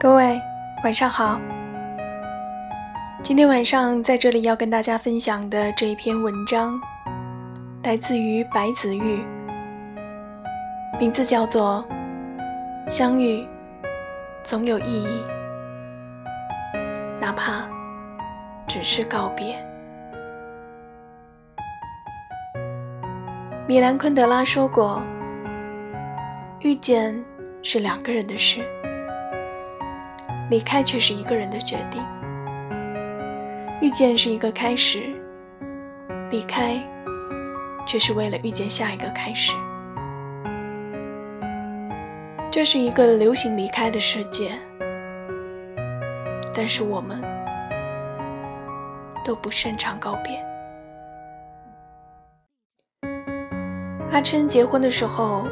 各位晚上好，今天晚上在这里要跟大家分享的这一篇文章，来自于白子玉，名字叫做《相遇总有意义》，哪怕只是告别。米兰昆德拉说过：“遇见是两个人的事。”离开却是一个人的决定，遇见是一个开始，离开却是为了遇见下一个开始。这是一个流行离开的世界，但是我们都不擅长告别。阿琛结婚的时候，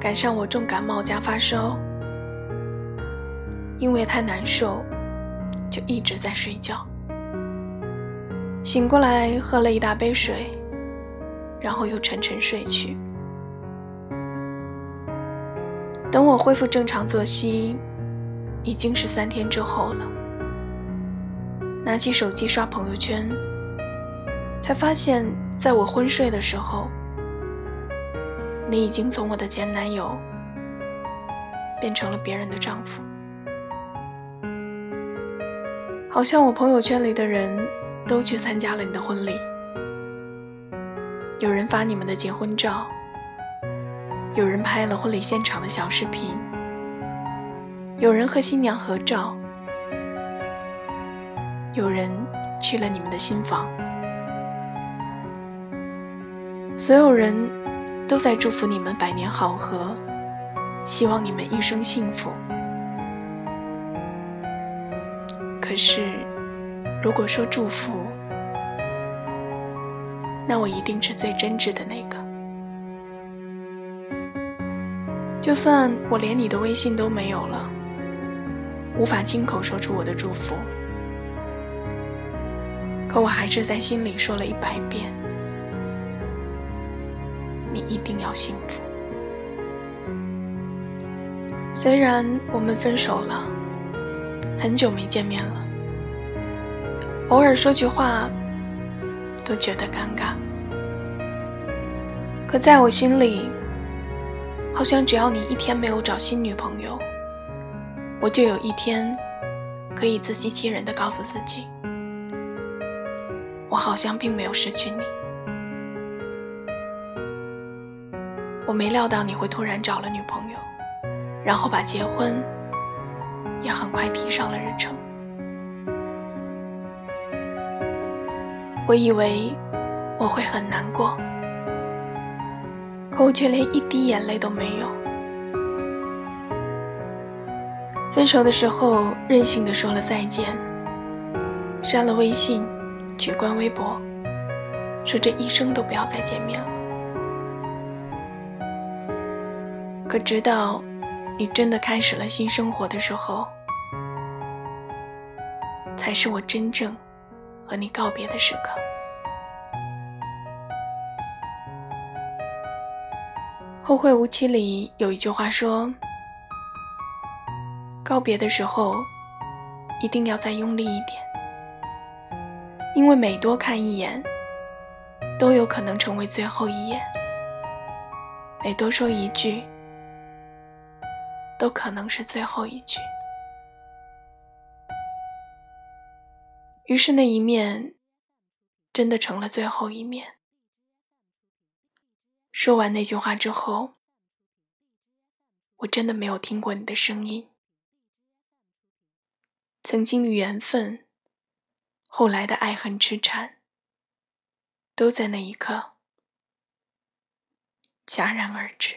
赶上我重感冒加发烧。因为太难受，就一直在睡觉。醒过来喝了一大杯水，然后又沉沉睡去。等我恢复正常作息，已经是三天之后了。拿起手机刷朋友圈，才发现在我昏睡的时候，你已经从我的前男友变成了别人的丈夫。好像我朋友圈里的人都去参加了你的婚礼，有人发你们的结婚照，有人拍了婚礼现场的小视频，有人和新娘合照，有人去了你们的新房，所有人都在祝福你们百年好合，希望你们一生幸福。是，如果说祝福，那我一定是最真挚的那个。就算我连你的微信都没有了，无法亲口说出我的祝福，可我还是在心里说了一百遍：“你一定要幸福。”虽然我们分手了，很久没见面了。偶尔说句话都觉得尴尬，可在我心里，好像只要你一天没有找新女朋友，我就有一天可以自欺欺人的告诉自己，我好像并没有失去你。我没料到你会突然找了女朋友，然后把结婚也很快提上了日程。我以为我会很难过，可我却连一滴眼泪都没有。分手的时候，任性的说了再见，删了微信，取关微博，说这一生都不要再见面了。可直到你真的开始了新生活的时候，才是我真正。和你告别的时刻，《后会无期》里有一句话说：“告别的时候一定要再用力一点，因为每多看一眼都有可能成为最后一眼，每多说一句都可能是最后一句。”于是那一面，真的成了最后一面。说完那句话之后，我真的没有听过你的声音。曾经的缘分，后来的爱恨痴缠，都在那一刻戛然而止。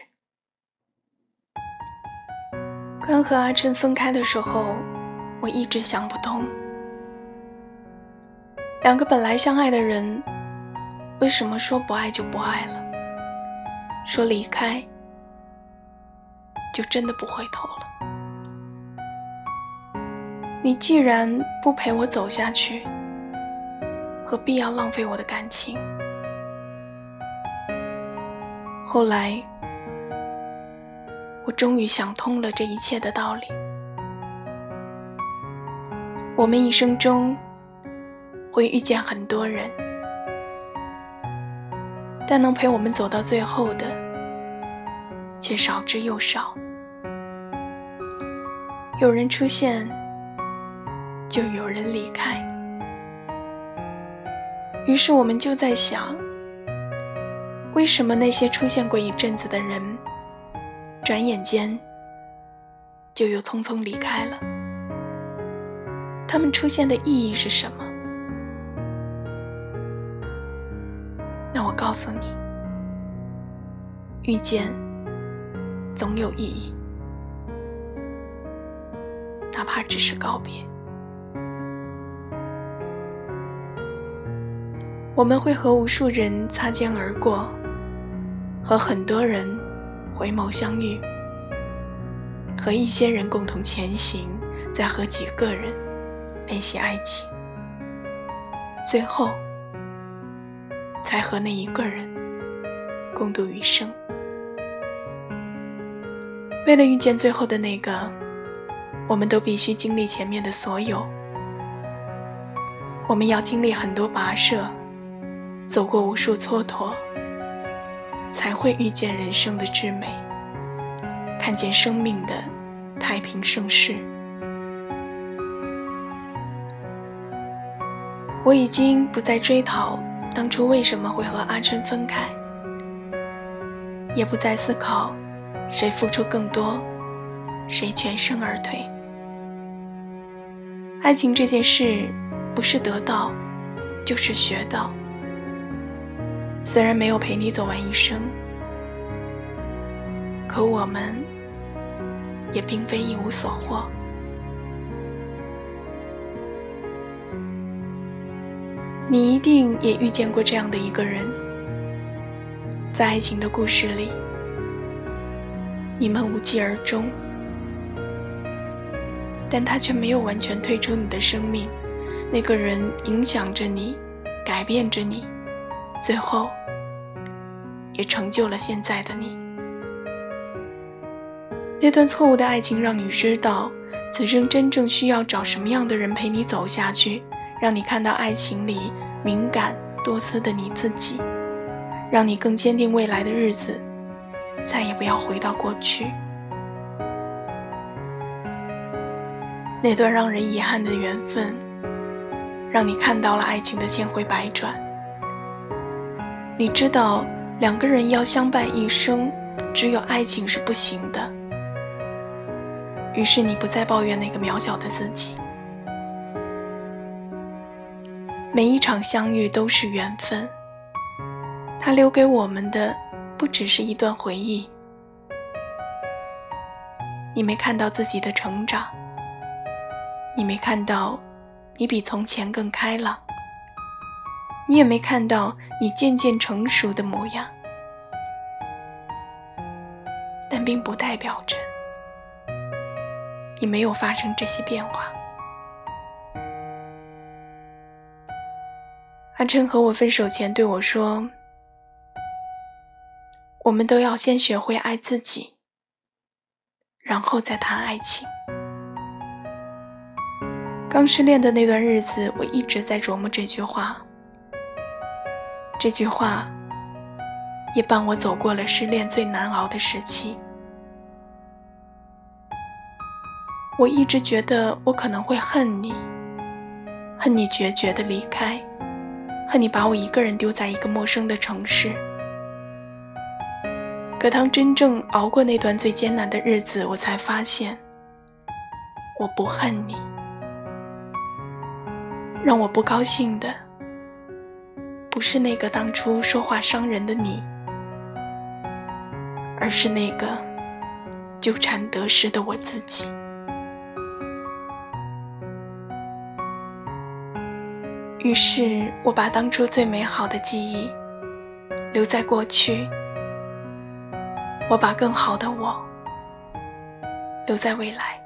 刚和阿琛分开的时候，我一直想不通。两个本来相爱的人，为什么说不爱就不爱了？说离开，就真的不回头了？你既然不陪我走下去，何必要浪费我的感情？后来，我终于想通了这一切的道理。我们一生中，会遇见很多人，但能陪我们走到最后的却少之又少。有人出现，就有人离开。于是我们就在想，为什么那些出现过一阵子的人，转眼间就又匆匆离开了？他们出现的意义是什么？告诉你，遇见总有意义，哪怕只是告别。我们会和无数人擦肩而过，和很多人回眸相遇，和一些人共同前行，再和几个人联系爱情，最后。才和那一个人共度余生。为了遇见最后的那个，我们都必须经历前面的所有。我们要经历很多跋涉，走过无数蹉跎，才会遇见人生的之美，看见生命的太平盛世。我已经不再追讨。当初为什么会和阿春分开？也不再思考，谁付出更多，谁全身而退。爱情这件事，不是得到，就是学到。虽然没有陪你走完一生，可我们也并非一无所获。你一定也遇见过这样的一个人，在爱情的故事里，你们无疾而终，但他却没有完全退出你的生命。那个人影响着你，改变着你，最后也成就了现在的你。那段错误的爱情让你知道，此生真正需要找什么样的人陪你走下去。让你看到爱情里敏感多思的你自己，让你更坚定未来的日子，再也不要回到过去。那段让人遗憾的缘分，让你看到了爱情的千回百转。你知道两个人要相伴一生，只有爱情是不行的。于是你不再抱怨那个渺小的自己。每一场相遇都是缘分，它留给我们的不只是一段回忆。你没看到自己的成长，你没看到你比从前更开朗，你也没看到你渐渐成熟的模样，但并不代表着你没有发生这些变化。阿琛和我分手前对我说：“我们都要先学会爱自己，然后再谈爱情。”刚失恋的那段日子，我一直在琢磨这句话。这句话也伴我走过了失恋最难熬的时期。我一直觉得我可能会恨你，恨你决绝的离开。恨你把我一个人丢在一个陌生的城市，可当真正熬过那段最艰难的日子，我才发现，我不恨你。让我不高兴的，不是那个当初说话伤人的你，而是那个纠缠得失的我自己。于是，我把当初最美好的记忆留在过去，我把更好的我留在未来。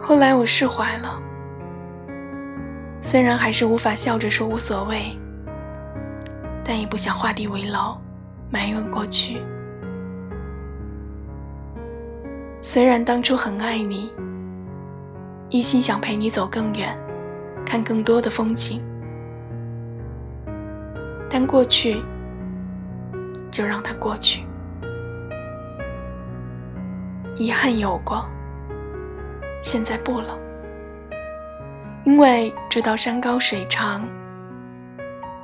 后来我释怀了，虽然还是无法笑着说无所谓，但也不想画地为牢，埋怨过去。虽然当初很爱你。一心想陪你走更远，看更多的风景。但过去就让它过去，遗憾有过，现在不了。因为知道山高水长，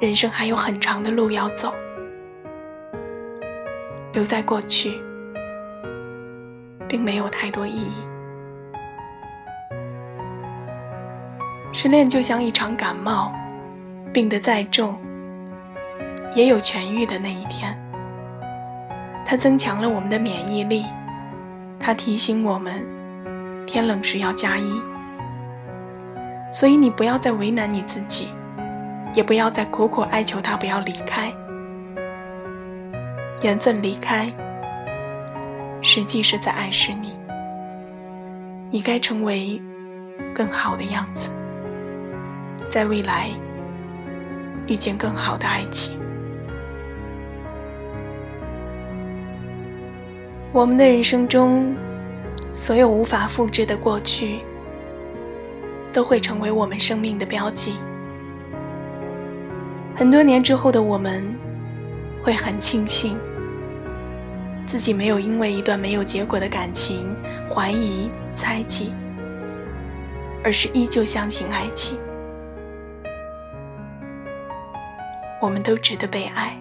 人生还有很长的路要走，留在过去并没有太多意义。失恋就像一场感冒，病得再重，也有痊愈的那一天。它增强了我们的免疫力，它提醒我们，天冷时要加衣。所以你不要再为难你自己，也不要再苦苦哀求他不要离开。缘分离开，实际是在暗示你，你该成为更好的样子。在未来，遇见更好的爱情。我们的人生中，所有无法复制的过去，都会成为我们生命的标记。很多年之后的我们，会很庆幸，自己没有因为一段没有结果的感情怀疑、猜忌，而是依旧相信爱情。我们都值得被爱，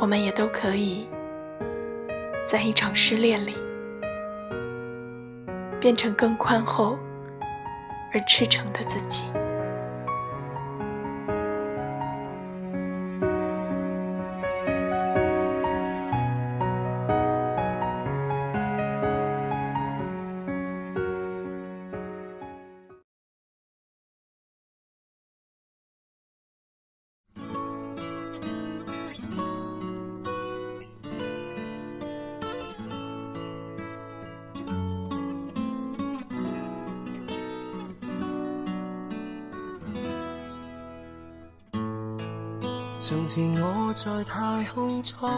我们也都可以在一场失恋里，变成更宽厚而赤诚的自己。在太空舱，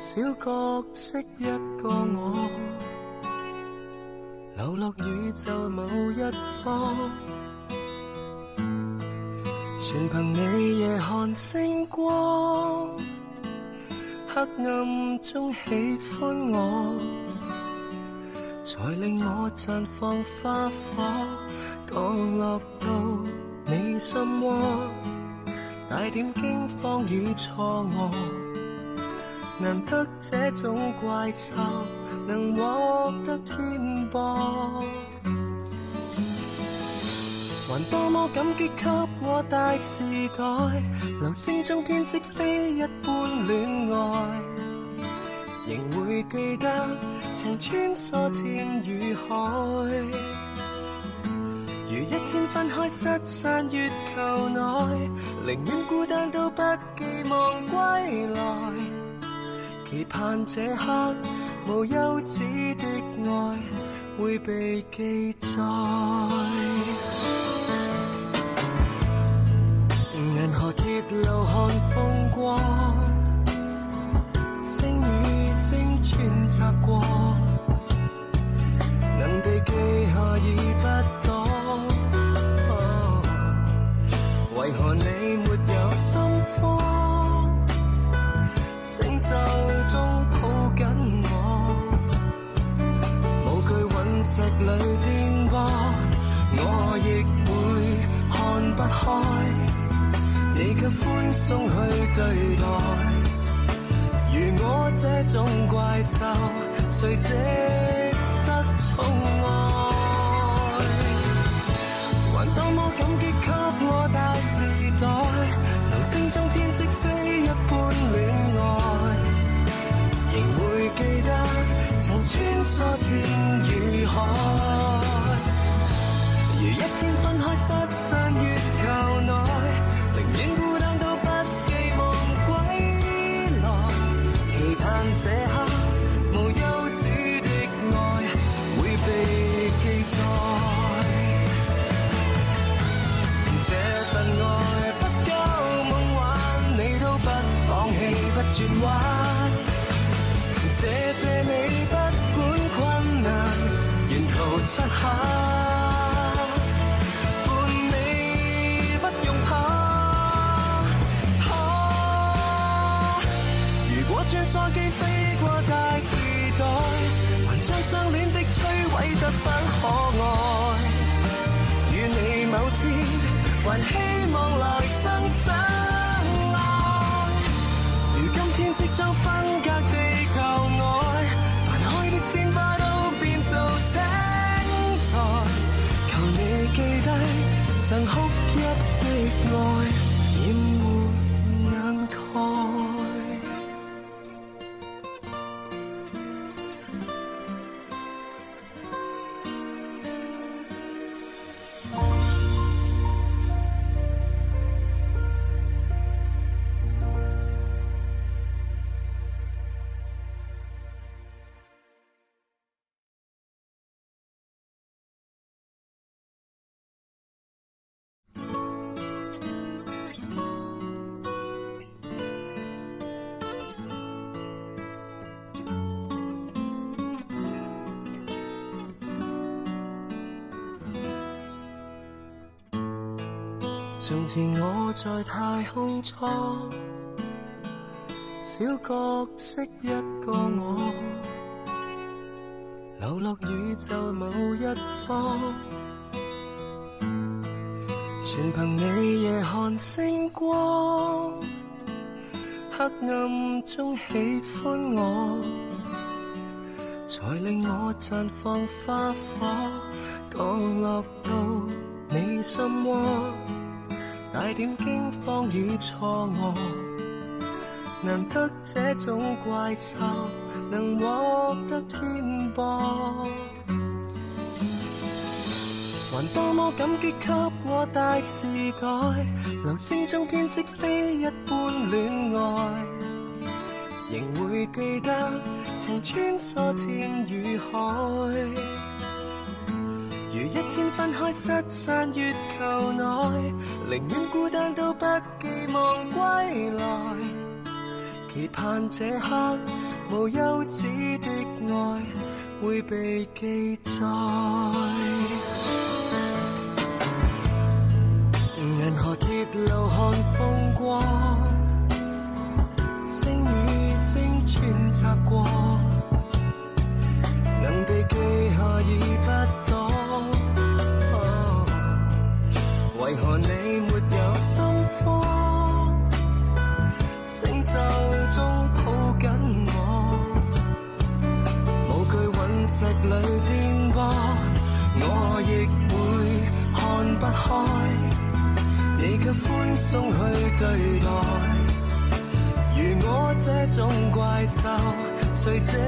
小角色一个我，流落宇宙某一方。全凭你夜看星光，黑暗中喜欢我，才令我绽放花火，降落到你心窝。带点惊慌与错愕，难得这种怪兽能获得肩膊，还多么感激给我大时代，流星中编织非一般恋爱，仍会记得曾穿梭天与海。如一天分开失散月球内，宁愿孤单都不寄望归来，期盼这刻无休止的爱会被记载。银河铁路看风光。中去对待。如我这种怪兽，谁值得宠爱？还多么感激给我大时代，流星中编织非一般恋爱，仍会记得曾穿梭天与海。如一天分开失散月球内，宁愿孤。这刻无休止的爱会被记载，这份爱不够梦幻，你都不放弃不转弯，谢谢你不管困难，沿途漆黑。爱与你某天还希望来生相爱，如今天即将分隔地球外，繁开的鲜花都变做青苔，求你记低曾哭泣的爱，掩没眼眶。从前我在太空舱，小角色一个我，流落宇宙某一方，全凭你夜看星光，黑暗中喜欢我，才令我绽放花火，降落到你心窝。带点惊慌与错愕，难得这种怪兽能获得肩薄，还多么感激给我大时代，流星中编织非一般恋爱，仍会记得曾穿梭天与海。如一天分开失散月球内，宁愿孤单都不寄望归来，期盼这刻无休止的爱会被记载。银河铁路看风光，星与星穿插过。为何你没有心慌？星宙中抱紧我，无惧陨石里颠簸，我亦会看不开。你却宽松去对待，如我这种怪兽，谁值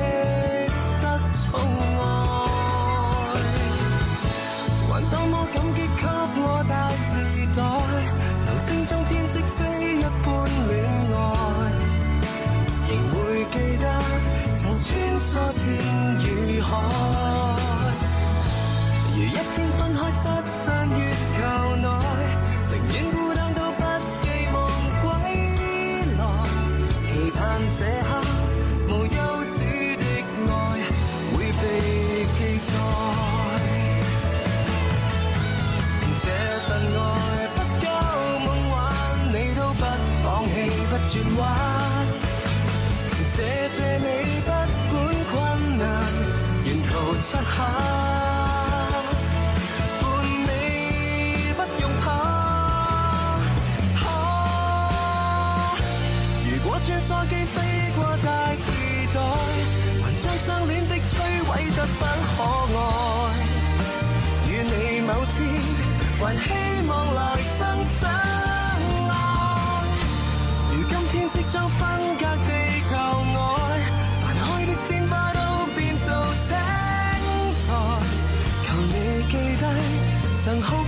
得宠爱？即非一般恋爱，仍会记得曾穿梭天与海。如一天分开，失散月球内，宁愿孤单都不寄望归来，期盼这刻。传话，谢谢你，不管困难，沿途漆黑，伴你不用怕。哈，如果穿梭机飞过大时代，还将相恋的摧毁得不可爱，与你某天还希望来生。曾。